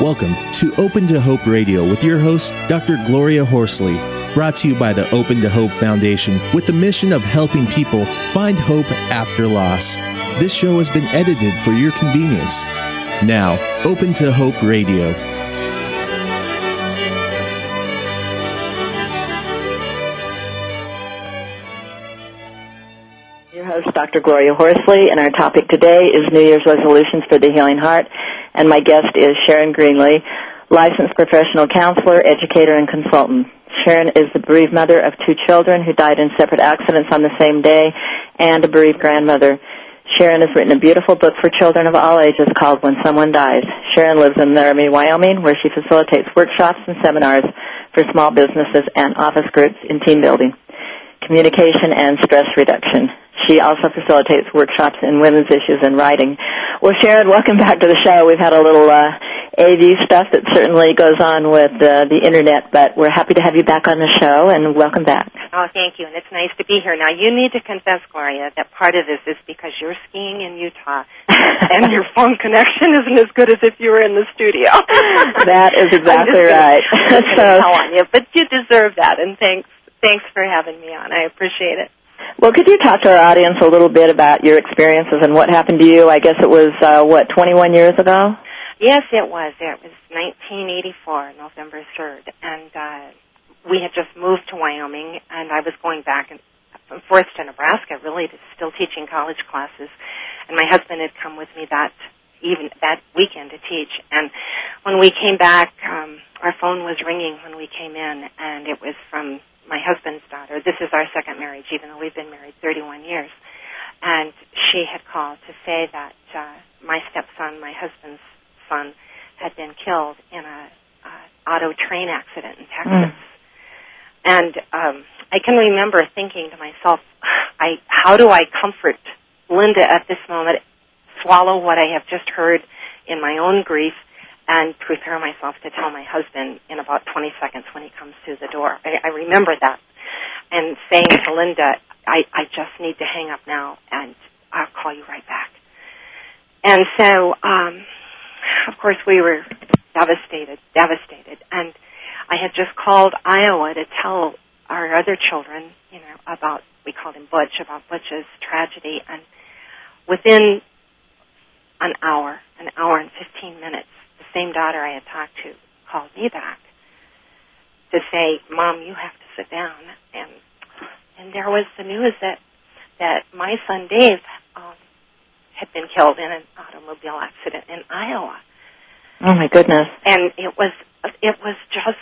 Welcome to Open to Hope Radio with your host, Dr. Gloria Horsley, brought to you by the Open to Hope Foundation with the mission of helping people find hope after loss. This show has been edited for your convenience. Now, Open to Hope Radio. Your host, Dr. Gloria Horsley, and our topic today is New Year's resolutions for the healing heart and my guest is Sharon Greenlee, licensed professional counselor, educator, and consultant. Sharon is the bereaved mother of two children who died in separate accidents on the same day and a bereaved grandmother. Sharon has written a beautiful book for children of all ages called When Someone Dies. Sharon lives in Laramie, Wyoming, where she facilitates workshops and seminars for small businesses and office groups in team building, communication, and stress reduction. She also facilitates workshops in women's issues and writing. Well, Sharon, welcome back to the show. We've had a little uh, AV stuff that certainly goes on with uh, the internet, but we're happy to have you back on the show, and welcome back. Oh, thank you, and it's nice to be here. Now, you need to confess, Gloria, that part of this is because you're skiing in Utah, and your phone connection isn't as good as if you were in the studio. that is exactly right. so, tell on you, but you deserve that, and thanks, thanks for having me on. I appreciate it. Well, could you talk to our audience a little bit about your experiences and what happened to you? I guess it was uh, what 21 years ago. Yes, it was. It was 1984, November 3rd, and uh, we had just moved to Wyoming, and I was going back and forth to Nebraska, really, to still teaching college classes. And my husband had come with me that even that weekend to teach. And when we came back, um, our phone was ringing when we came in, and it was from my husband's daughter. This is our second marriage, even though we've been married 31 years. And she had called to say that uh, my stepson, my husband's son, had been killed in a uh, auto train accident in Texas. Mm. And um, I can remember thinking to myself, I how do I comfort Linda at this moment, swallow what I have just heard in my own grief, and prepare myself to tell my husband in about 20 seconds when he comes through the door. I, I remember that. And saying to Linda, I, I just need to hang up now and I'll call you right back. And so, um, of course we were devastated, devastated. And I had just called Iowa to tell our other children, you know, about, we called him Butch, about Butch's tragedy. And within an hour, an hour and 15 minutes, same daughter I had talked to called me back to say, "Mom, you have to sit down." And and there was the news that that my son Dave um, had been killed in an automobile accident in Iowa. Oh my goodness! And it was it was just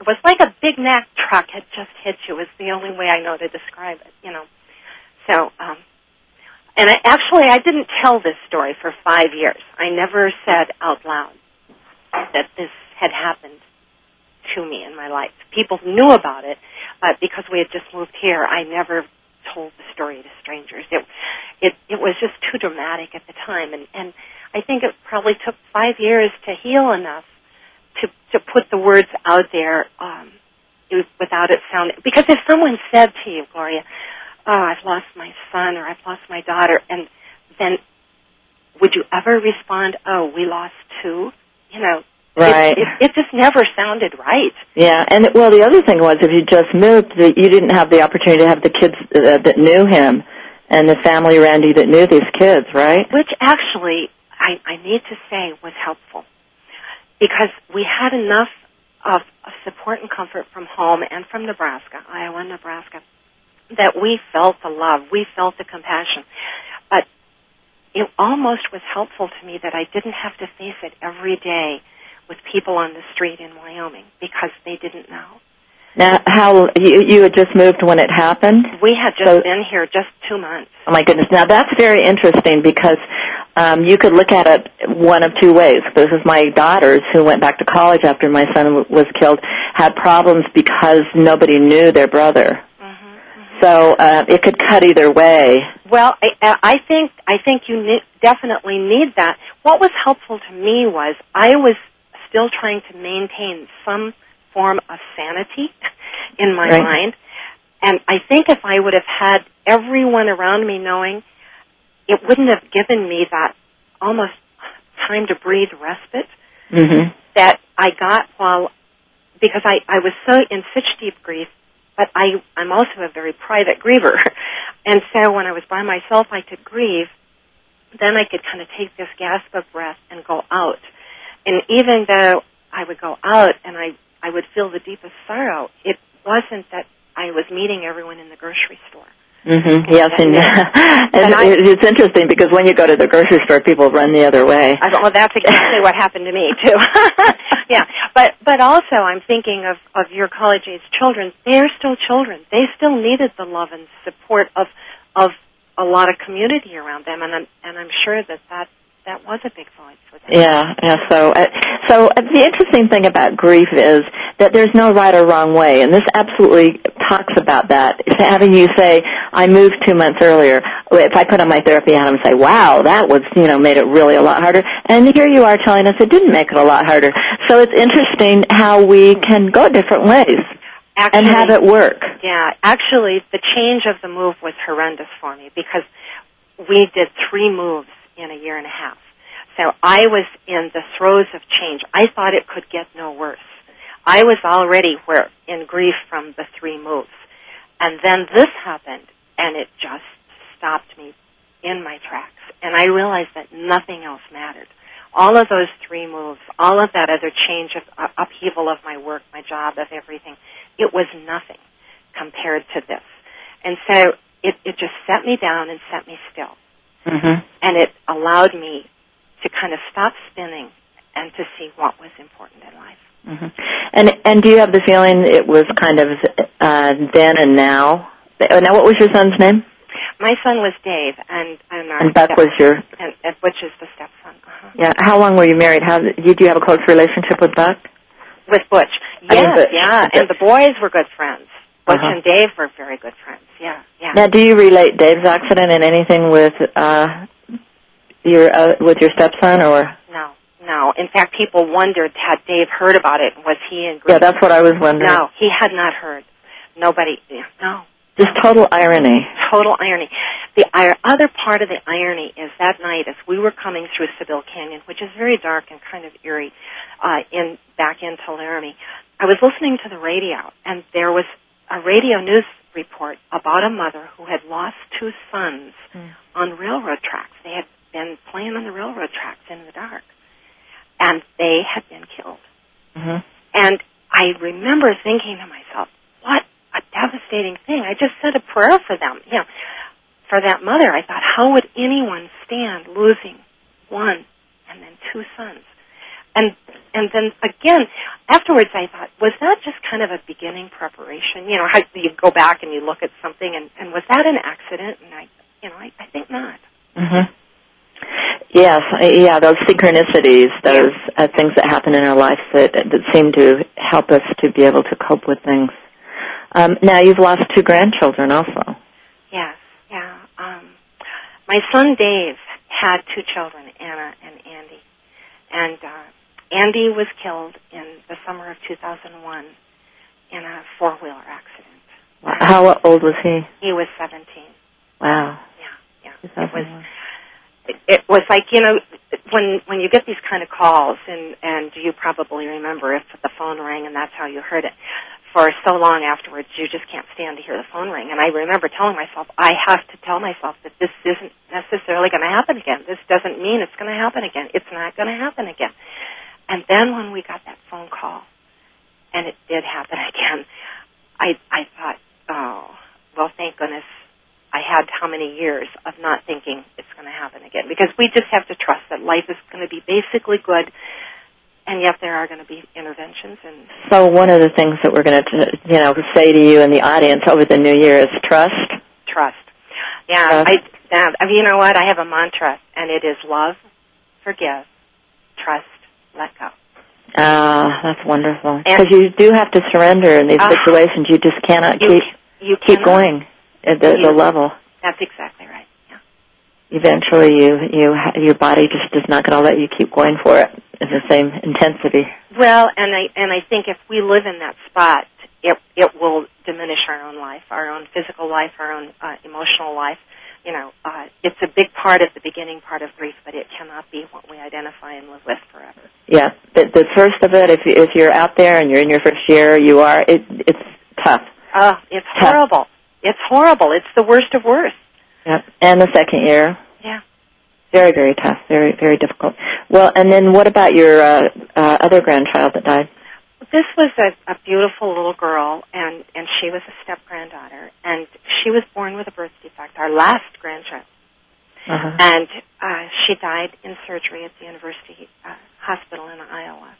it was like a Big Mac truck had just hit you. Is the only way I know to describe it. You know, so um, and I, actually I didn't tell this story for five years. I never said out loud that this had happened to me in my life. People knew about it, but because we had just moved here, I never told the story to strangers. It it it was just too dramatic at the time, and and I think it probably took five years to heal enough to to put the words out there um, without it sounding. Because if someone said to you, Gloria, "Oh, I've lost my son," or "I've lost my daughter," and then would you ever respond, "Oh, we lost two? You know, Right. It, it, it, just never sounded right. Yeah, and well, the other thing was if you just moved, that you didn't have the opportunity to have the kids uh, that knew him and the family around you that knew these kids, right? Which actually, I, I need to say, was helpful because we had enough of, of support and comfort from home and from Nebraska, Iowa, and Nebraska, that we felt the love, we felt the compassion, but it almost was helpful to me that I didn't have to face it every day with people on the street in Wyoming because they didn't know. Now, how you, you had just moved when it happened? We had just so, been here just two months. Oh my goodness! Now that's very interesting because um, you could look at it one of two ways. This is my daughters who went back to college after my son was killed had problems because nobody knew their brother. So uh, it could cut either way. Well, I, I think I think you ne- definitely need that. What was helpful to me was I was still trying to maintain some form of sanity in my right. mind. And I think if I would have had everyone around me knowing, it wouldn't have given me that almost time to breathe respite Mm-hmm. that I got while because I I was so in such deep grief, but I I'm also a very private griever, and so when I was by myself, I could grieve. Then I could kind of take this gasp of breath and go out, and even though I would go out and I I would feel the deepest sorrow, it wasn't that I was meeting everyone in the grocery store. Mm-hmm. Yes, and, and I- it's interesting because when you go to the grocery store, people run the other way. I thought, well, that's exactly what happened to me too. yeah, but but also I'm thinking of of your college age children. They're still children. They still needed the love and support of of a lot of community around them, and I'm and I'm sure that that that was a big void for them. Yeah, yeah. So, uh, so uh, the interesting thing about grief is that there's no right or wrong way, and this absolutely talks about that. Having you say, "I moved two months earlier." If I put on my therapy hat and say, "Wow, that was you know made it really a lot harder," and here you are telling us it didn't make it a lot harder. So it's interesting how we can go different ways Actually, and have it work. Yeah, actually, the change of the move was horrendous for me because we did three moves in a year and a half. So I was in the throes of change. I thought it could get no worse. I was already where in grief from the three moves. And then this happened and it just stopped me in my tracks. And I realized that nothing else mattered. All of those three moves, all of that other change of uh, upheaval of my work, my job, of everything, it was nothing compared to this. And so it, it just set me down and set me still. Mm-hmm. And it allowed me to kind of stop spinning and to see what was important in life. Hmm And and do you have the feeling it was kind of uh, then and now? Uh, Now, what was your son's name? My son was Dave, and and, our And Buck step- was your. and, and which is the stepson. Uh-huh. Yeah. How long were you married? How did you, have a close relationship with Buck? With Butch, I mean, yes, Butch. yeah, and the boys were good friends. Butch Uh-huh. and Dave were very good friends. Yeah, yeah. Now, do you relate Dave's accident in anything with uh, your uh, with your stepson, or? No, no. In fact, people wondered had Dave heard about it. Was he in grief? Yeah, that's what I was wondering. No, he had not heard. Nobody. No, Just total irony. total irony. The other part of the irony is that night as we were coming through Sybille Canyon, which is very dark and kind of eerie, uh, in back into Laramie, I was listening to the radio, and there was a radio news report about a mother who had lost two sons Hmm. on railroad tracks. They had been playing on the railroad tracks in the dark, and they had been killed. hmm And I remember thinking to myself, what a devastating thing. I just said a prayer for them, you know, for that mother. I thought, how would anyone stand losing one and then two sons? And and then again, afterwards I thought, was that just kind of a beginning preparation? You know, how you go back and you look at something and, and was that an accident? And I you know, I, I think not. hmm Yes, yeah, those synchronicities, those uh, things that happen in our lives that, that seem to help us to be able to cope with things. Um, now, you've lost two grandchildren also. Yes, yeah. Um, my son Dave had two children, Anna and Andy, and uh, Andy was killed in the summer of 2001 in a four-wheeler accident. How old was he? He was 17. Wow. Yeah, yeah. It was 2001. It, was like you know when when you get these kind of calls and and you probably remember if the phone rang and that's how you heard it. For so long afterwards you just can't stand to hear the phone ring. And I remember telling myself I have to tell myself that this isn't necessarily going to happen again. This doesn't mean it's going to happen again. It's not going to happen again. And then when we got that phone call and it did happen again I I thought oh well thank goodness I had how many years of not thinking it's going to happen again because we just have to trust that life is going to be basically good and yet there are going to be interventions and So one of the things that we're going to, you know, say to you and the audience over the new year is trust. trust. Yeah, Trust. I, uh, I mean, you know what? I have a mantra and it is love, forgive, trust, let go. Ah, that's wonderful. Because you do have to surrender in these Ah. situations. You just cannot You, keep you keep cannot- going at the, the level. That's exactly right. Yeah. Eventually, you you ha- your body just is not going to let you keep going for it at the same intensity. Well, and I and I think if we live in that spot, it it will diminish our own life, our own physical life, our own uh, emotional life. you know, uh, it's a big part of the beginning part of grief, but it cannot be what we identify and live with forever. Yeah, the, the first of it, if you, if you're out there and you're in your first year, you are. It, it's tough. Oh, it's Tough. horrible. It's horrible. It's the worst of worst. Yep. And the second year, Yeah. very very tough, very very difficult. Well, and then what about your uh, uh, other grandchild that died? This was a, a beautiful little girl, and and she was a step granddaughter, and she was born with a birth defect. Our last grandchild, Uh-huh. and uh, she died in surgery at the University uh, Hospital in Iowa.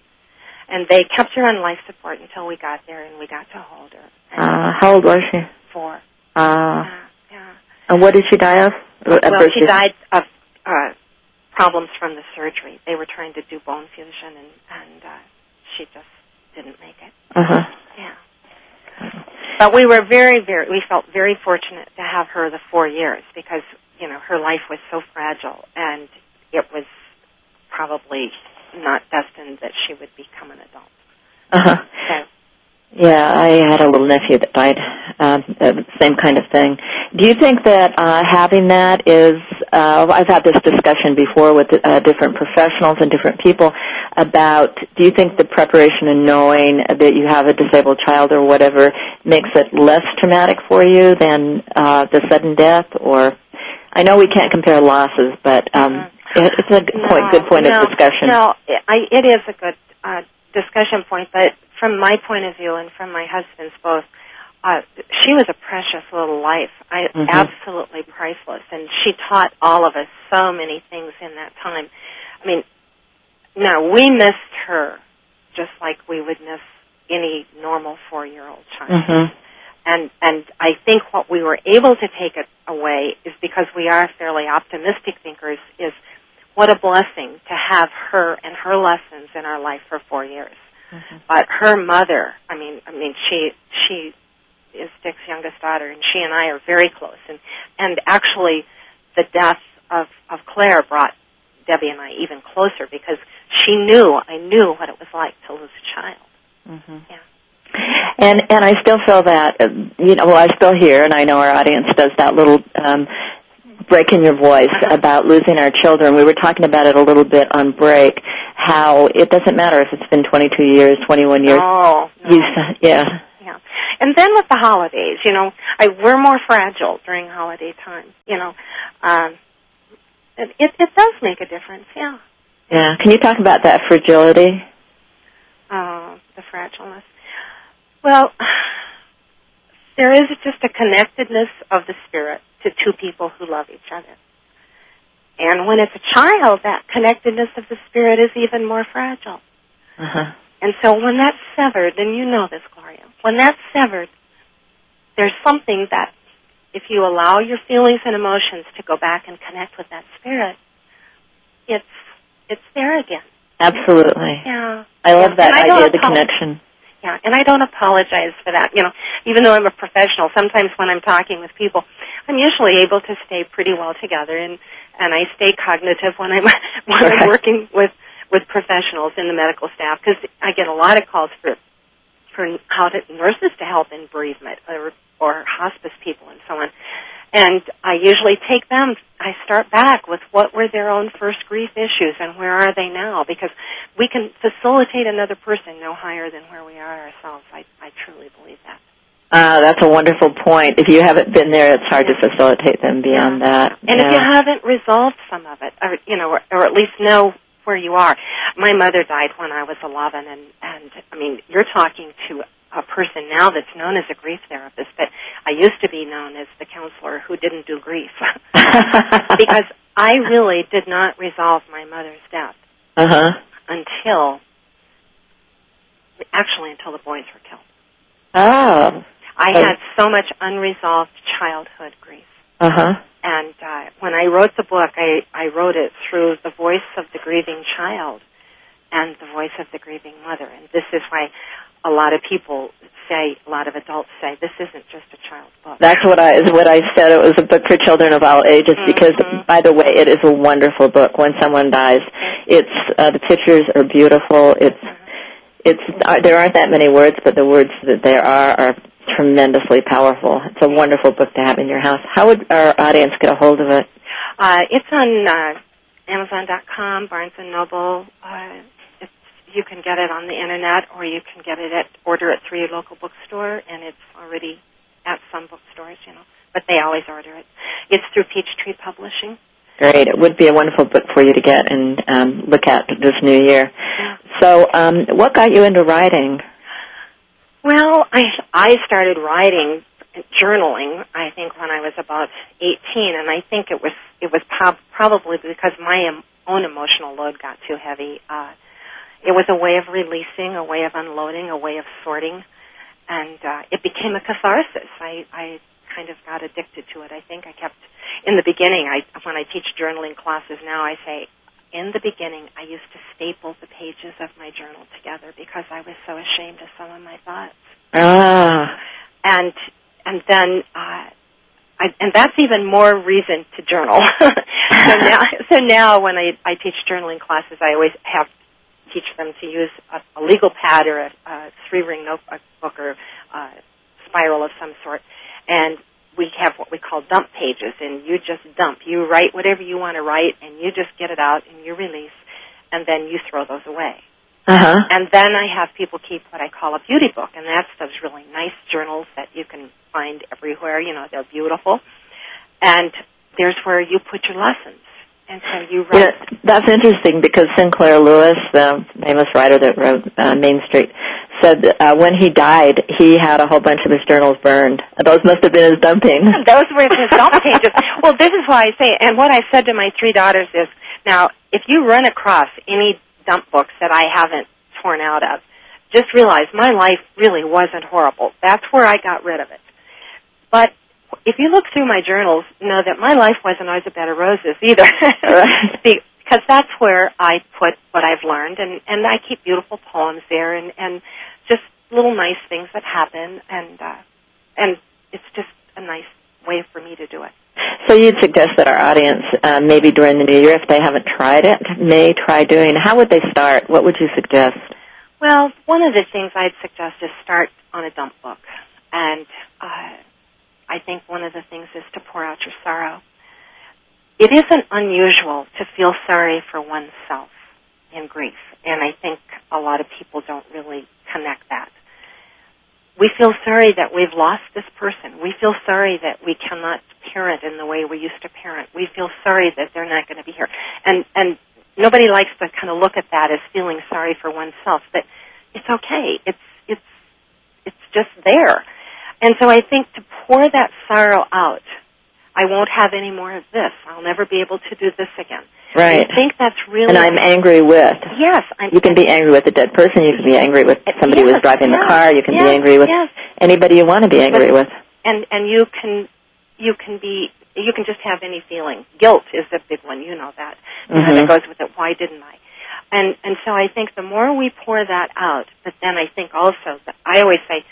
And they kept her on life support until we got there, and we got to hold her. And Uh, how old was she? four. Uh, Yeah, and what did she die of? Well, she died of uh, problems from the surgery. They were trying to do bone fusion, and and uh, she just didn't make it. Uh-huh. Yeah. But we were very, very, we felt very fortunate to have her the four years because, you know, her life was so fragile and it was probably not destined that she would become an adult. Uh-huh. So, Yeah, I had a little nephew that died. Um, uh, same kind of thing. Do you think that uh, having that is? Uh, I've had this discussion before with uh, different professionals and different people about. Do you think the preparation and knowing that you have a disabled child or whatever makes it less traumatic for you than uh, the sudden death? Or I know we can't compare losses, but um, it's a good point. Good point no, of discussion. No, I, it is a good uh, discussion point, but from my point of view and from my husband's both, uh, she was a precious little life. I Mhm. absolutely priceless, and she taught all of us so many things in that time. I mean, now we missed her just like we would miss any normal four-year-old child hmm and and I think what we were able to take it away is because we are fairly optimistic thinkers is what a blessing to have her and her lessons in our life for four years. But her mother, I mean, I mean, she she is Dick's youngest daughter, and she and I are very close. And and actually, the death of of Claire brought Debbie and I even closer because she knew I knew what it was like to lose a child. hmm Yeah. And and I still feel that uh, you know well I still hear and I know our audience does that little um break in your voice about losing our children. We were talking about it a little bit on break how it doesn't matter if it's been 22 years, 21 years. No, no. You yeah. Yeah. And then with the holidays, you know, I we're more fragile during holiday time. You know, um, it, it it does make a difference. Yeah. Yeah. Can you talk about that fragility? Uh, the fragileness. Well, there is just a connectedness of the spirit to two people who love each other. And when it's a child, that connectedness of the spirit is even more fragile. Uh-huh. And so when that's severed, and you know this, Gloria, when that's severed, there's something that if you allow your feelings and emotions to go back and connect with that spirit, it's it's there again. Absolutely. Yeah. I love Yeah. that And I don't idea of the connection. Yeah, and I don't apologize for that. You know, even though I'm a professional, sometimes when I'm talking with people, I'm usually able to stay pretty well together, and and I stay cognitive when I'm when Right. I'm working with with professionals in the medical staff because I get a lot of calls for for how to nurses to help in bereavement or or hospice people and so on. And I usually take them. I start back with what were their own first grief issues and where are they now because we can facilitate another person no higher than where we are ourselves. I I truly believe that. Uh, that's a wonderful point. If you haven't been there, it's hard Yeah. to facilitate them beyond that. And if you haven't resolved some of it, or you know, or, or at least know where you are. My mother died when I was 11, and and I mean, you're talking to a person now that's known as a grief therapist, but I used to be known as the counselor who didn't do grief because I really did not resolve my mother's death uh-huh. until actually until the boys were killed. Oh. I Oh. had so much unresolved childhood grief. Uh-huh. And uh, when I wrote the book, I, I wrote it through the voice of the grieving child and the voice of the grieving mother. And this is why a lot of people say, a lot of adults say, this isn't just a child's book. That's what I is what I said. It was a book for children of all ages because, Mhm. by the way, it is a wonderful book. When someone dies, it's uh, the pictures are beautiful. It's it's uh, there aren't that many words, but the words that there are are tremendously powerful. It's a wonderful book to have in your house. How would our audience get a hold of it? Uh, it's on uh, Amazon.com, Barnes and Noble. Uh, you can get it on the internet, or you can get it at order it through your local bookstore, and it's already at some bookstores, you know. But they always order it. It's through Peachtree Publishing. Great. It would be a wonderful book for you to get and um, look at this new year. Yeah. So, um, what got you into writing? Well, I I started writing journaling I think when I was about 18 and I think it was it was prob- probably because my em- own emotional load got too heavy uh it was a way of releasing a way of unloading a way of sorting and uh it became a catharsis I I kind of got addicted to it I think I kept in the beginning I when I teach journaling classes now I say in the beginning, I used to staple the pages of my journal together because I was so ashamed of some of my thoughts. Ah. And and then uh, I, and that's even more reason to journal. so now, so now when I, I teach journaling classes, I always have teach them to use a, a legal pad or a, a three ring notebook or uh, spiral of some sort, and we have what we call dump pages, and you just dump. You write whatever you want to write, and you just get it out and you release, and then you throw those away. Uh-huh. And then I have people keep what I call a beauty book, and that's those really nice journals that you can find everywhere. You know, they're beautiful. And there's where you put your lessons. And so you write. Yeah, that's interesting because Sinclair Lewis, the famous writer that wrote uh, Main Street, said that, uh, when he died, he had a whole bunch of his journals burned. Those must have been his dumping. Those were his dump pages. Well, this is why I say, and what I said to my three daughters is, now, if you run across any dump books that I haven't torn out of, just realize my life really wasn't horrible. That's where I got rid of it. But if you look through my journals, know that my life wasn't always a bed of roses either. because that's where I put what I've learned, and and I keep beautiful poems there, and and just little nice things that happen, and uh, and it's just a nice way for me to do it. So you'd suggest that our audience, uh, maybe during the new year, if they haven't tried it, may try doing. How would they start? What would you suggest? Well, one of the things I'd suggest is start on a dump book, and uh, I think one of the things is to pour out your sorrow. It isn't unusual to feel sorry for oneself in grief, and I think a lot of people don't really connect that. We feel sorry that we've lost this person. We feel sorry that we cannot parent in the way we used to parent. We feel sorry that they're not going to be here. And and nobody likes to kind of look at that as feeling sorry for oneself, but it's okay. It's it's it's just there. And so I think to pour that sorrow out, I won't have any more of this. I'll never be able to do this again. Right. I think that's really. And I'm angry with. Yes, I'm. You can be angry with a dead person. You can be angry with somebody who's was Yes, driving the car. You can yes, be angry with yes. anybody you want to be angry But- with. and and you can you can be you can just have any feeling. Guilt is the big one. You know that. Know, Mhm. that goes with it. Why didn't I? And and so I think the more we pour that out, but then I think also that I always say,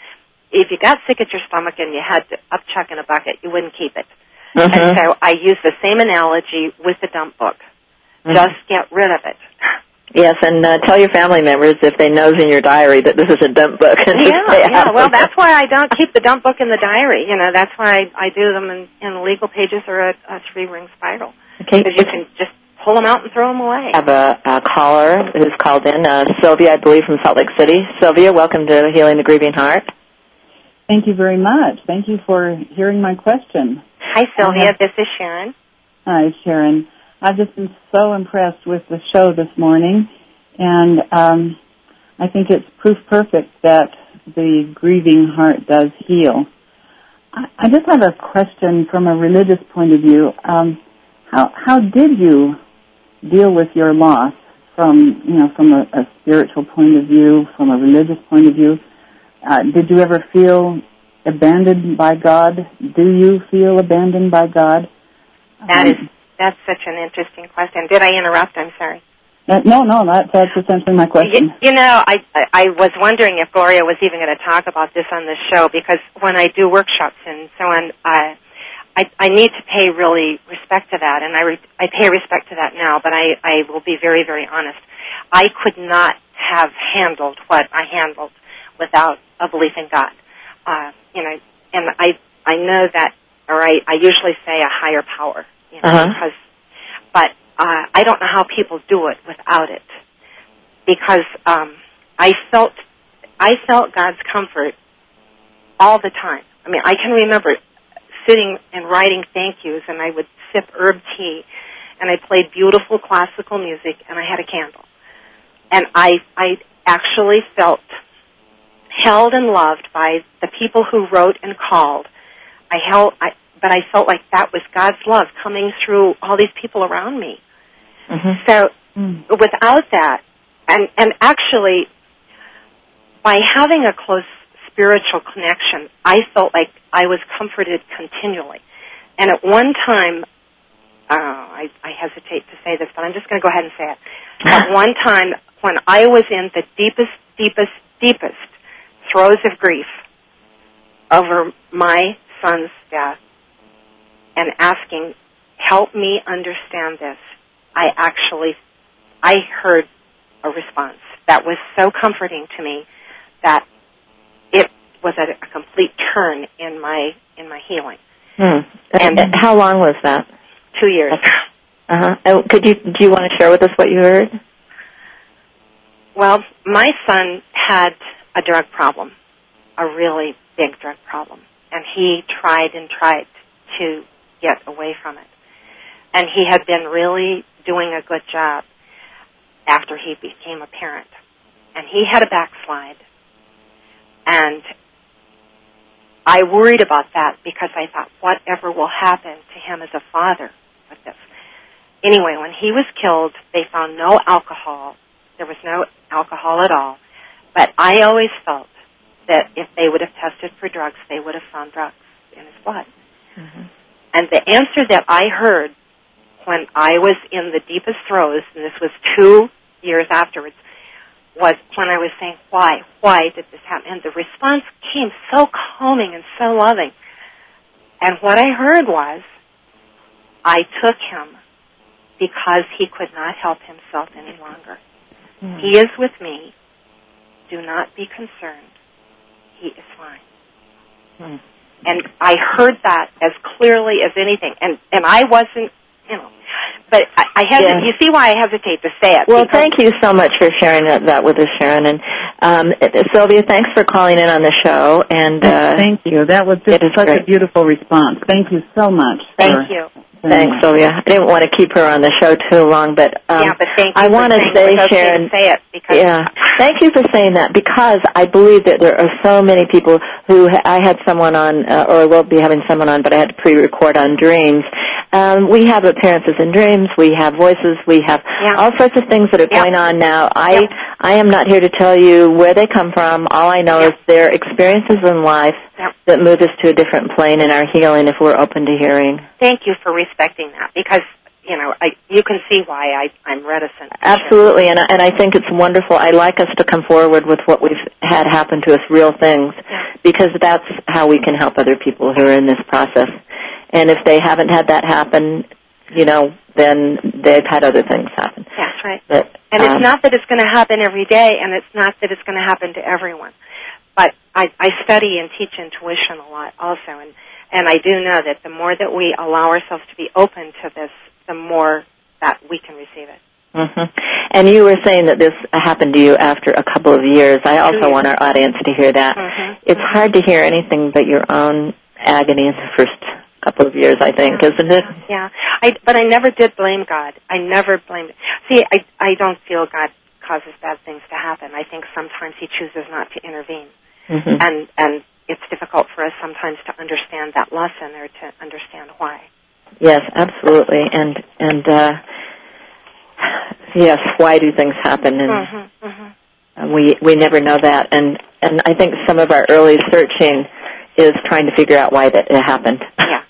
if you got sick at your stomach and you had to upchuck in a bucket, you wouldn't keep it. Mhm. And so I use the same analogy with the dump book. Mhm. Just get rid of it. Yes, and uh, tell your family members if they nose in your diary that this is a dump book. and yeah, yeah. Well, that's why I don't keep the dump book in the diary. You know, that's why I, I do them in, in legal pages or a, a three ring spiral. okay. Because you can just pull them out and throw them away. I have a, a caller who's called in, uh, Sylvia, I believe, from Salt Lake City. Sylvia, welcome to Healing the Grieving Heart. Thank you very much. Thank you for hearing my question. Hi, Sylvia. Uh-huh. This is Sharon. Hi, Sharon. I've just been so impressed with the show this morning, and um, I think it's proof perfect that the grieving heart does heal. I, I just have a question from a religious point of view. Um, how how did you deal with your loss from you know from a, a spiritual point of view, from a religious point of view? Uh, did you ever feel abandoned by God? Do you feel abandoned by God? That Um, is that's such an interesting question. Did I interrupt? I'm sorry. Uh, no, no, that, that's essentially my question. You, you know, I, I was wondering if Gloria was even going to talk about this on the show because when I do workshops and so on, I I, I need to pay really respect to that, and I re, I pay respect to that now. But I I will be very very honest. I could not have handled what I handled without a belief in God. Uh, you know, and I I know that, or I I usually say a higher power, you know, Uh-huh. because, but uh, I don't know how people do it without it, because um, I felt I felt God's comfort all the time. I mean, I can remember sitting and writing thank yous, and I would sip herb tea, and I played beautiful classical music, and I had a candle, and I I actually felt held and loved by the people who wrote and called. I held, I, but I felt like that was God's love coming through all these people around me. Mhm. So Mm. without that, and and actually, by having a close spiritual connection, I felt like I was comforted continually. And at one time, uh, I, I hesitate to say this, but I'm just going to go ahead and say it. At one time, when I was in the deepest, deepest, deepest throes of grief over my son's death, and asking, "Help me understand this," I actually I heard a response that was so comforting to me that it was a, a complete turn in my in my healing. Hmm. And- And how long was that? Two years. Uh huh. Could you do you want to share with us what you heard? Well, my son had a drug problem, a really big drug problem, and he tried and tried to get away from it. And he had been really doing a good job after he became a parent. And he had a backslide. And I worried about that because I thought, whatever will happen to him as a father with this? Anyway, when he was killed, they found no alcohol. There was no alcohol at all. But I always felt that if they would have tested for drugs, they would have found drugs in his blood. Mm-hmm. And the answer that I heard when I was in the deepest throes, and this was two years afterwards, was when I was saying, why? Why did this happen? And the response came so calming and so loving. And what I heard was, I took him because he could not help himself any longer. Hmm. He is with me. Do not be concerned. He is fine. Hmm. And I heard that as clearly as anything. And and I wasn't, you know, but I, I hesitate. Yeah. You see why I hesitate to say it? Well, thank you so much for sharing that, that with us, Sharon. And um, Sylvia, thanks for calling in on the show. And uh, Thank you. That was just it is such a beautiful response. Thank you so much. Thank for you. Thanks. Sylvia. I didn't want to keep her on the show too long, but um, yeah, but thank you. I want to say, Sharon, say it because Yeah. Thank you for saying that because I believe that there are so many people who I had someone on, uh, or will be having someone on, but I had to pre-record on dreams. Um, we have appearances in dreams. We have voices. We have Yeah. all sorts of things that are Yeah. going on now. I Yeah. I am not here to tell you where they come from. All I know is their experiences in life that move us to a different plane in our healing if we're open to hearing. thank you for respecting that because you know I you can see why I I'm reticent. Absolutely, and I, and I think it's wonderful. I like us to come forward with what we've had happen to us, real things, Yeah. because that's how we can help other people who are in this process. And if they haven't had that happen, you know, then they've had other things happen. That's right. But, And um, it's not that it's going to happen every day, and it's not that it's going to happen to everyone. But I, I study and teach intuition a lot also, and and I do know that the more that we allow ourselves to be open to this, the more that we can receive it. mhm. And you were saying that this happened to you after a couple of years. I also want our audience to hear that. Mhm. It's hard to hear anything but your own agony in the first couple of years, I think, isn't it? Yeah, I but I never did blame God. I never blamed. See, I I don't feel God causes bad things to happen. I think sometimes He chooses not to intervene, hmm and and it's difficult for us sometimes to understand that lesson or to understand why. Yes, absolutely. And and uh yes, why do things happen and Mm-hmm, mm-hmm. and we we never know that and and I think some of our early searching is trying to figure out why that it happened. Yeah.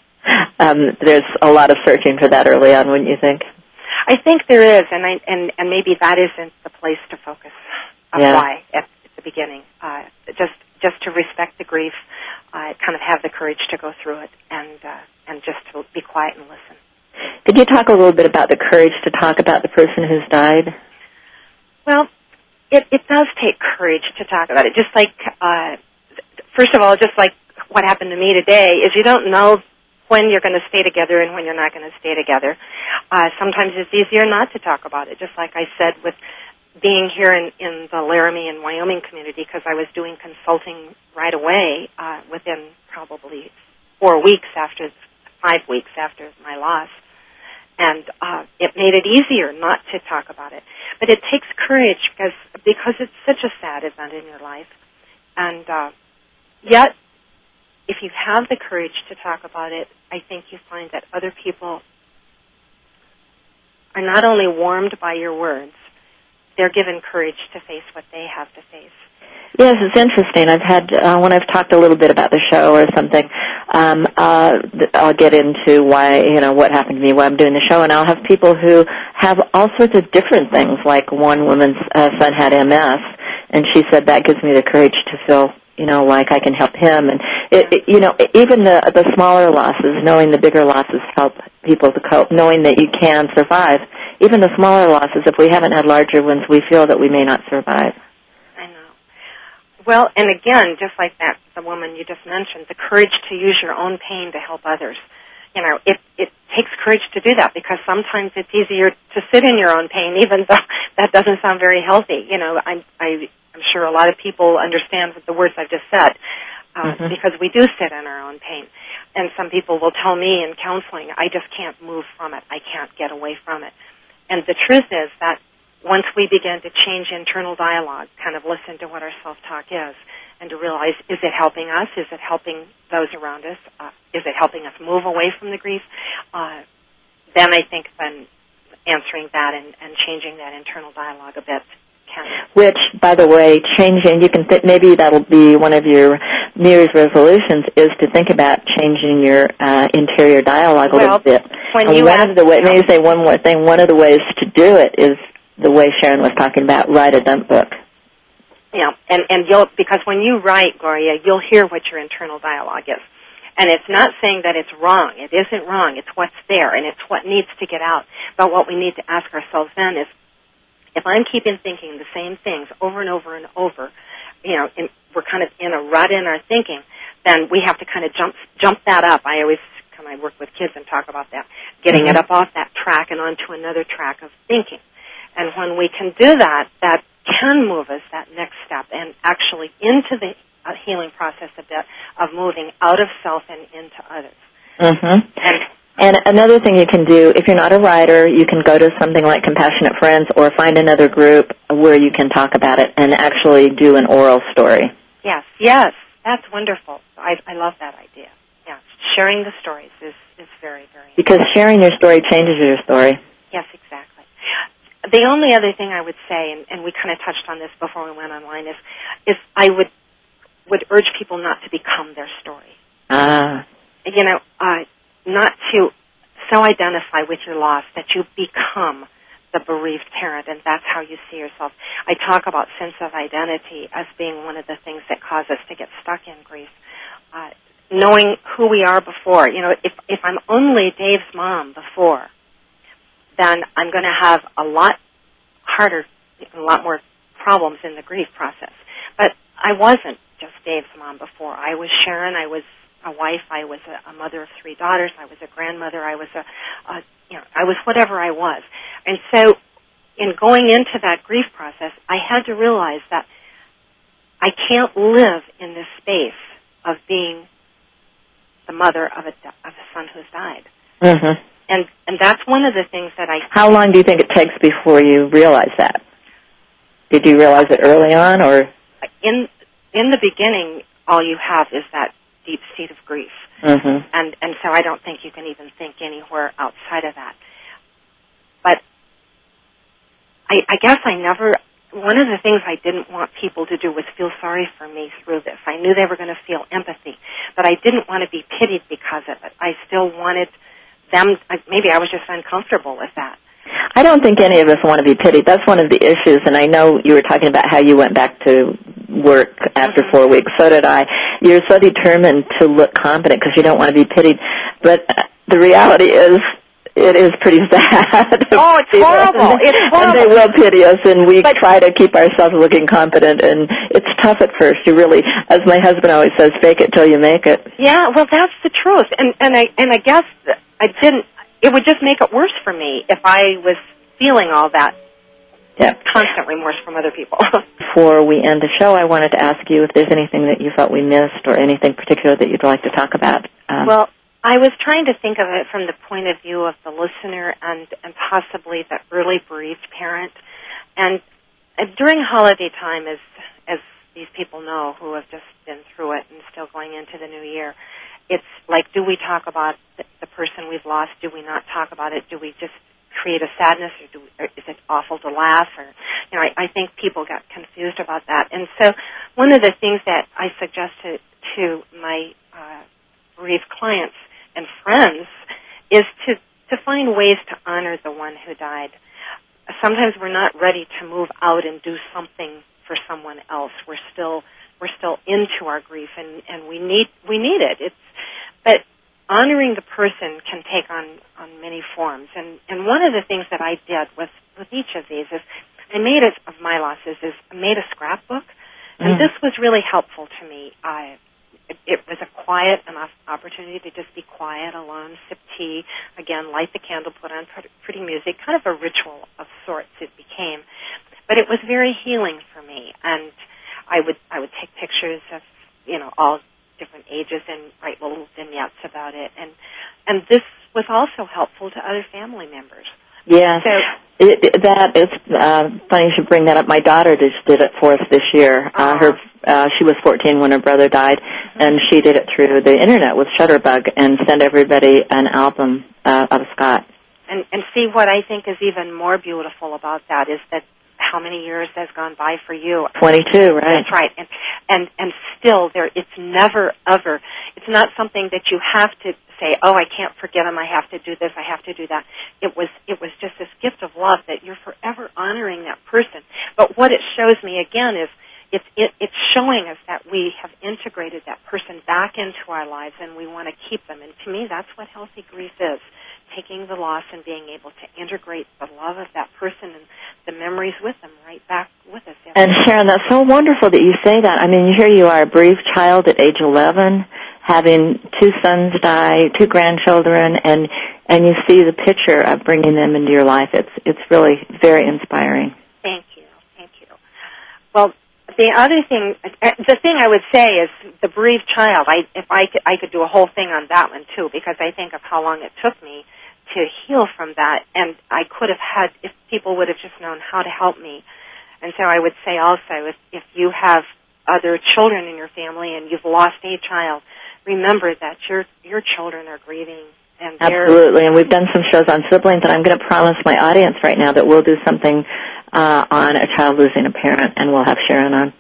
Um there's a lot of searching for that early on, wouldn't you think? I think there is, and I and and maybe that isn't the place to focus on Yeah. why at, at the beginning. Uh, just just to respect the grief, uh, kind of have the courage to go through it, and uh, and just to be quiet and listen. Could you talk a little bit about the courage to talk about the person who's died? Well, it it does take courage to talk about it. Just like uh, first of all, just like what happened to me today is you don't know when you're going to stay together and when you're not going to stay together. Uh, sometimes it's easier not to talk about it, just like I said with being here in, in the Laramie and Wyoming community because I was doing consulting right away uh, within probably four weeks after, five weeks after my loss. And uh, it made it easier not to talk about it. But it takes courage because because it's such a sad event in your life. And uh, yet, if you have the courage to talk about it, I think you find that other people are not only warmed by your words, they're given courage to face what they have to face. Yes, it's interesting. I've had uh, when I've talked a little bit about the show or something. Um, uh, I'll get into why you know what happened to me while I'm doing the show, and I'll have people who have all sorts of different things. Like one woman's uh, son had MS, and she said that gives me the courage to feel you know like I can help him. And it, it, you know even the the smaller losses, knowing the bigger losses help people to cope. Knowing that you can survive even the smaller losses. If we haven't had larger ones, we feel that we may not survive. I know. Well, and again, just like that, the woman you just mentioned, the courage to use your own pain to help others. You know, it it takes courage to do that because sometimes it's easier to sit in your own pain, even though that doesn't sound very healthy. You know, I'm I, I'm sure a lot of people understand the words I've just said uh, mm-hmm. because we do sit in our own pain. And some people will tell me in counseling, I just can't move from it. I can't get away from it. And the truth is that once we begin to change internal dialogue, kind of listen to what our self-talk is, and to realize, is it helping us? Is it helping those around us? Uh, is it helping us move away from the grief? Uh, then I think then answering that and, and changing that internal dialogue a bit. Which, by the way, changing, you can th- maybe that'll be one of your New Year's resolutions is to think about changing your uh, interior dialogue a well, little bit. When you one ask, of the way, maybe say one more thing. One of the ways to do it is the way Sharon was talking about, write a dump book. Yeah, and and you'll because when you write, Gloria, you'll hear what your internal dialogue is, and it's not saying that it's wrong. It isn't wrong. It's what's there, and it's what needs to get out. But what we need to ask ourselves then is, if I'm keeping thinking the same things over and over and over, you know, in, we're kind of in a rut in our thinking, then we have to kind of jump jump that up. I always kind of work with kids and talk about that, getting mm-hmm. it up off that track and onto another track of thinking. And when we can do that, that can move us that next step and actually into the uh, healing process of that, of moving out of self and into others. Mm-hmm. And and another thing you can do, if you're not a writer, you can go to something like Compassionate Friends or find another group where you can talk about it and actually do an oral story. yes, yes, that's wonderful. I, I love that idea. Yeah, sharing the stories is, is very, very Because sharing your story changes your story. Yes, exactly. The only other thing I would say, and, and we kind of touched on this before we went online, is is I would would urge people not to become their story. Ah. You know, uh, not to so identify with your loss that you become the bereaved parent, and that's how you see yourself. I talk about sense of identity as being one of the things that cause us to get stuck in grief. Uh, knowing who we are before, you know, if if I'm only Dave's mom before, then I'm going to have a lot harder, a lot more problems in the grief process. But I wasn't just Dave's mom before. I was Sharon. I was a wife. I was a, a mother of three daughters. I was a grandmother. I was a, a, you know, I was whatever I was. And so, in going into that grief process, I had to realize that I can't live in this space of being the mother of a of a son who's died. Mm-hmm and and that's one of the things that I. How long do you think it takes before you realize that? Did you realize it early on, or in in the beginning? All you have is that deep seat of grief, mm-hmm. and and so I don't think you can even think anywhere outside of that. But I, I guess I never. One of the things I didn't want people to do was feel sorry for me through this. I knew they were going to feel empathy, but I didn't want to be pitied because of it. I still wanted them, maybe I was just uncomfortable with that. I don't think any of us want to be pitied. That's one of the issues, and I know you were talking about how you went back to work after mm-hmm. four weeks. So did I. You're so determined to look competent because you don't want to be pitied. But the reality is, it is pretty sad. Oh, it's horrible. It's horrible. And they will pity us, and we But- try to keep ourselves looking competent. And it's tough at first. You really, as my husband always says, fake it till you make it. Yeah, well, that's the truth, and and I and I guess I didn't. It would just make it worse for me if I was feeling all that Yeah. constant remorse from other people. Before we end the show, I wanted to ask you if there's anything that you felt we missed, or anything particular that you'd like to talk about. Um, well, I was trying to think of it from the point of view of the listener and and possibly the early bereaved parent, and, during holiday time, as as these people know who have just been through it and still going into the new year. It's like, do we talk about the, person we've lost? Do we not talk about it? Do we just create a sadness, or, do, or is it awful to laugh? Or you know, I, I think people got confused about that. And so, one of the things that I suggest to, to my uh, bereaved clients and friends is to to find ways to honor the one who died. Sometimes we're not ready to move out and do something for someone else. We're still we're still into our grief, and and we need we need it. It's but honoring the person can take on on many forms. And and one of the things that I did with with each of these is I made it of my losses is I made a scrapbook, and Mm. this was really helpful to me. I it, it was a quiet enough opportunity to just be quiet, alone, sip tea, again, light the candle, put on pretty, pretty music, kind of a ritual of sorts it became. But it was very healing for me, and I would I would take pictures of you know all different ages and write little vignettes about it, and and this was also helpful to other family members. yeah. So It, it- that it's uh, funny you should bring that up. My daughter just did it for us this year. Uh, Aw. her uh, she was 14 when her brother died, and she did it through the internet with Shutterbug and sent everybody an album uh, of Scott. and and see what I think is even more beautiful about that is that how many years has gone by for you 22, right? That's right. And and and still there it's never ever it's not something that you have to say, "Oh, I can't forget him. I have to do this. I have to do that." It was it was just this gift of love that you're forever honoring that person. But what it shows me again is it's it, it's showing us that we have integrated that person back into our lives and we want to keep them. And to me, that's what healthy grief is taking the loss and being able to integrate the love of that person and the memories with them right back with us. And. Sharon, that's so wonderful that you say that. I mean, here you are, a bereaved child at age 11, having two sons die, two grandchildren, and and you see the picture of bringing them into your life. It's it's really very inspiring. Thank you. Thank you. Well, the other thing, uh, the thing I would say is the bereaved child. I, if I could, I could do a whole thing on that one too, because I think of how long it took me to heal from that, and I could have had if people would have just known how to help me. And so I would say also, if if you have other children in your family and you've lost a child, remember that your your children are grieving, and Absolutely, and we've done some shows on siblings, and I'm going to promise my audience right now that we'll do something uh, on a child losing a parent, and we'll have Sharon on.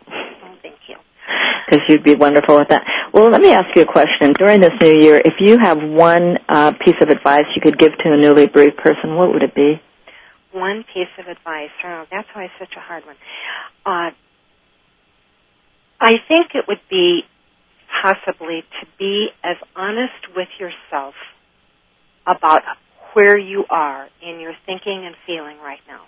Because you'd be wonderful with that. Well, let me ask you a question. During this new year, if you have one uh, piece of advice you could give to a newly bereaved person, what would it be? one piece of advice. Oh, that's why it's such a hard one. Uh, I think it would be possibly to be as honest with yourself about where you are in your thinking and feeling right now.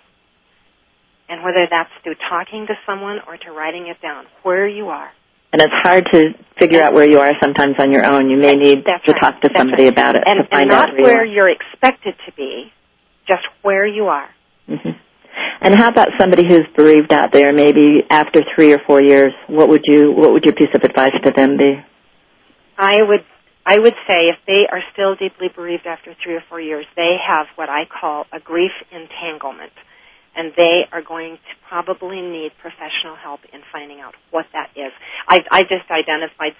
And whether that's through talking to someone or to writing it down, where you are. And it's hard to figure out where you are sometimes on your own. You may need That's to right. talk to That's somebody right. about it And, to find and not out where, where you you're expected to be, just where you are. are. hmm And how about somebody who's bereaved out there, maybe after three or four years? What would you What would your piece of advice to them be? I would I would say if they are still deeply bereaved after three or four years, they have what I call a grief entanglement. And they are going to probably need professional help in finding out what that is. I, I just identified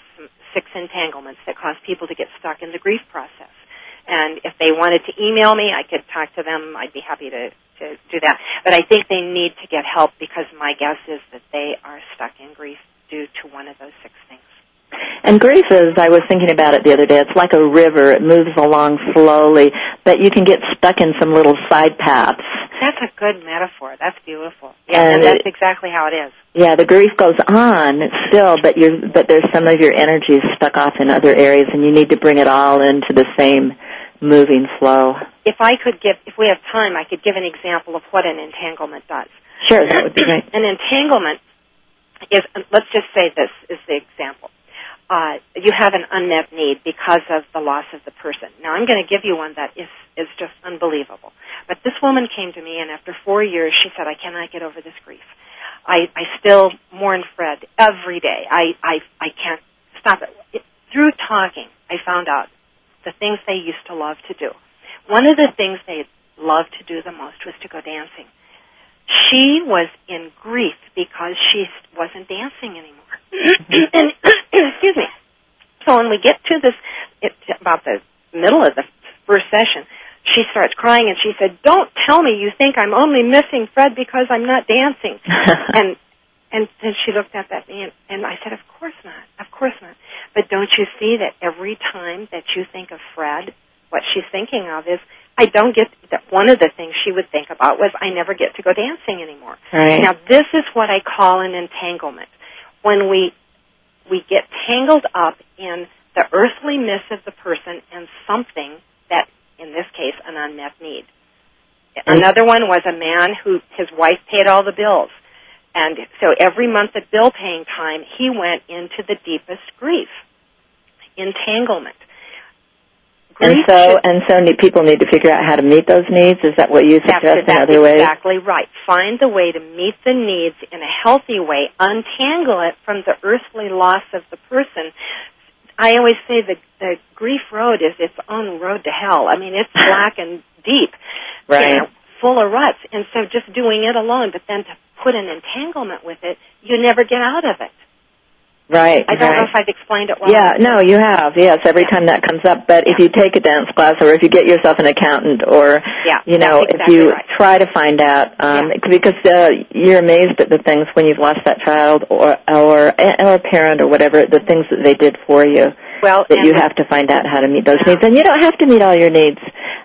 six entanglements that cause people to get stuck in the grief process. And if they wanted to email me, I could talk to them. I'd be happy to, to do that. But I think they need to get help because my guess is that they are stuck in grief due to one of those six things. And grief is, I was thinking about it the other day, it's like a river. It moves along slowly, but you can get stuck in some little side paths. That's a good metaphor. That's beautiful. Yeah, And and that's it- exactly how it is. Yeah, the grief goes on still, but you're, but there's some of your energy is stuck off in other areas and you need to bring it all into the same moving flow. if I could give, if we have time, I could give an example of what an entanglement does. Sure, that would be great. An entanglement is, let's just say this is the example. Uh, you have an unmet need because of the loss of the person. Now, I'm going to give you one that is is just unbelievable. But this woman came to me, and after four years, she said, "I cannot get over this grief. I I still mourn Fred every day. I I I can't stop it." it through talking, I found out the things they used to love to do. One of the things they loved to do the most was to go dancing. She was in grief because she wasn't dancing anymore. Mm-hmm. and excuse me. So when we get to this, it, about the middle of the first session, she starts crying and she said, "Don't tell me you think I'm only missing Fred because I'm not dancing." and and then she looked up at me and, and I said, "Of course not, of course not." But don't you see that every time that you think of Fred, what she's thinking of is, I don't get that one of the things she would think about was I never get to go dancing anymore. Right. Now this is what I call an entanglement. When we we get tangled up in the earthliness of the person and something that in this case an unmet need. Another one was a man who his wife paid all the bills. And so every month at bill paying time, he went into the deepest grief, entanglement. And Grief so, should- and so need, people need to figure out how to meet those needs. Is that what you that's, suggest in that's other ways? exactly right. Find the way to meet the needs in a healthy way. Untangle it from the earthly loss of the person. I always say the the grief road is its own road to hell. I mean, it's black and deep, you Right. know, full of ruts. And so, just doing it alone, but then to put an entanglement with it, you never get out of it. Right. I don't right. know if I've explained it well. Yeah, no, you have. Yes, every Yeah. time that comes up. But if you take a dance class, or if you get yourself an accountant, or Yeah, you know, that's if you right. try to find out, um, because uh, you're amazed at the things when you've lost that child, or or or a parent, or whatever, the things that they did for you. Well, That you have to find out how to meet those Yeah. needs, and you don't have to meet all your needs.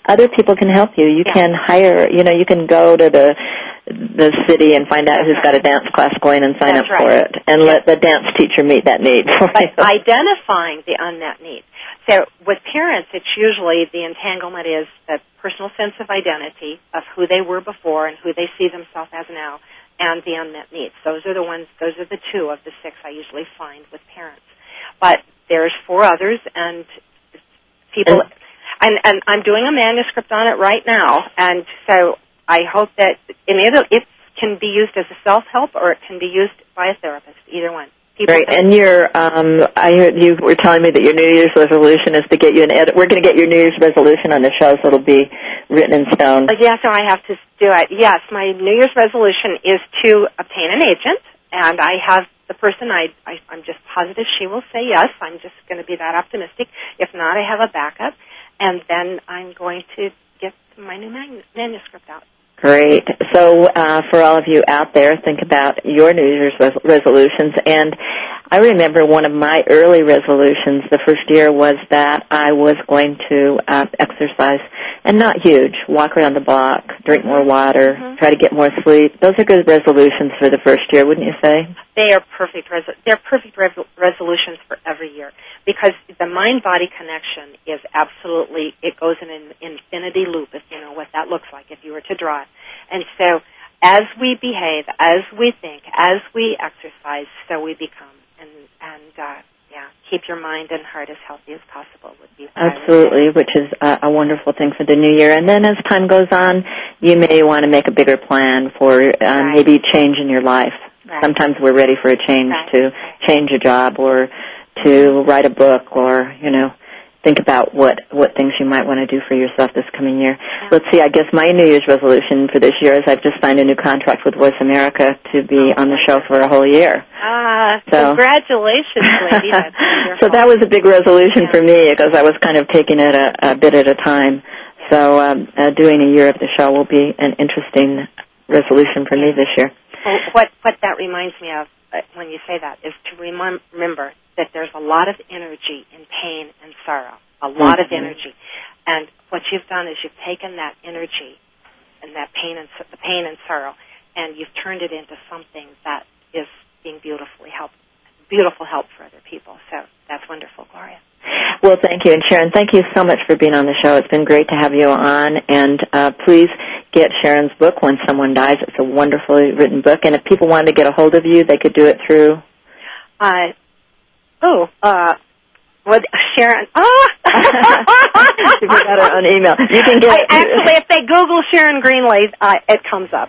Other people can help you. You Yeah. can hire. You know, you can go to the the city and find out who's got a dance class going and sign That's up for it, and Yeah. let the dance teacher meet that need but identifying the unmet need. So with parents, it's usually the entanglement is the personal sense of identity of who they were before and who they see themselves as now, and the unmet needs. Those are the ones. Those are the two of the six I usually find with parents. But there's four others, and people. And, and I'm doing a manuscript on it right now, and so I hope that and it, it can be used as a self-help or it can be used by a therapist. Either one. People Right, and your um, I heard you were telling me that your New Year's resolution is to get you an edit. We're going to get your New Year's resolution on the show, so it'll be written in stone. Uh, Yeah, so I have to do it. Yes, my New Year's resolution is to obtain an agent, and I have the person I, I I'm just positive she will say yes. I'm just going to be that optimistic. If not, I have a backup, and then I'm going to get my new man- manuscript out. Great. So, uh, for all of you out there, think about your New Year's res- resolutions. And I remember one of my early resolutions the first year was that I was going to uh, exercise, and not huge. Walk around the block, drink more water, Mhm. try to get more sleep. Those are good resolutions for the first year, wouldn't you say? They are perfect. Res- they're perfect re- resolutions for every year because the mind-body connection is absolutely. It goes in an infinity loop, if you know what that looks like, if you were to draw it. And so, as we behave, as we think, as we exercise, so we become. And and uh, yeah, keep your mind and heart as healthy as possible would be what I would say. Absolutely, which is a, a wonderful thing for the new year. And then as time goes on, you may want to make a bigger plan for um, Right. maybe change in your life. Right. Sometimes we're ready for a change Right. to change a job or to write a book or, you know, think about what, what things you might want to do for yourself this coming year. Let's see, I guess my New Year's resolution for this year is I've just signed a new contract with Voice America to be Oh, on the show for a whole year. Ah, So- congratulations, lady. So that was a big resolution for me because I was kind of taking it a, a bit at a time. So um, uh, doing a year of the show will be an interesting resolution for me this year. Well, what what that reminds me of when you say that is to remem- remember that there's a lot of energy in pain and sorrow, a lot of Mhm. energy, and what you've done is you've taken that energy and that pain and the pain and sorrow, and you've turned it into something that is being beautifully helped, beautiful help for other people. So that's wonderful, Gloria. Well, thank you. And Sharon, thank you so much for being on the show. It's been great to have you on. And uh, please get Sharon's book, When Someone Dies. It's a wonderfully written book. And if people wanted to get a hold of you, they could do it through. Uh, oh, uh, what Sharon? Oh, she forgot her own email. You can get I, actually if they Google Sharon Greenlee, uh, it comes up.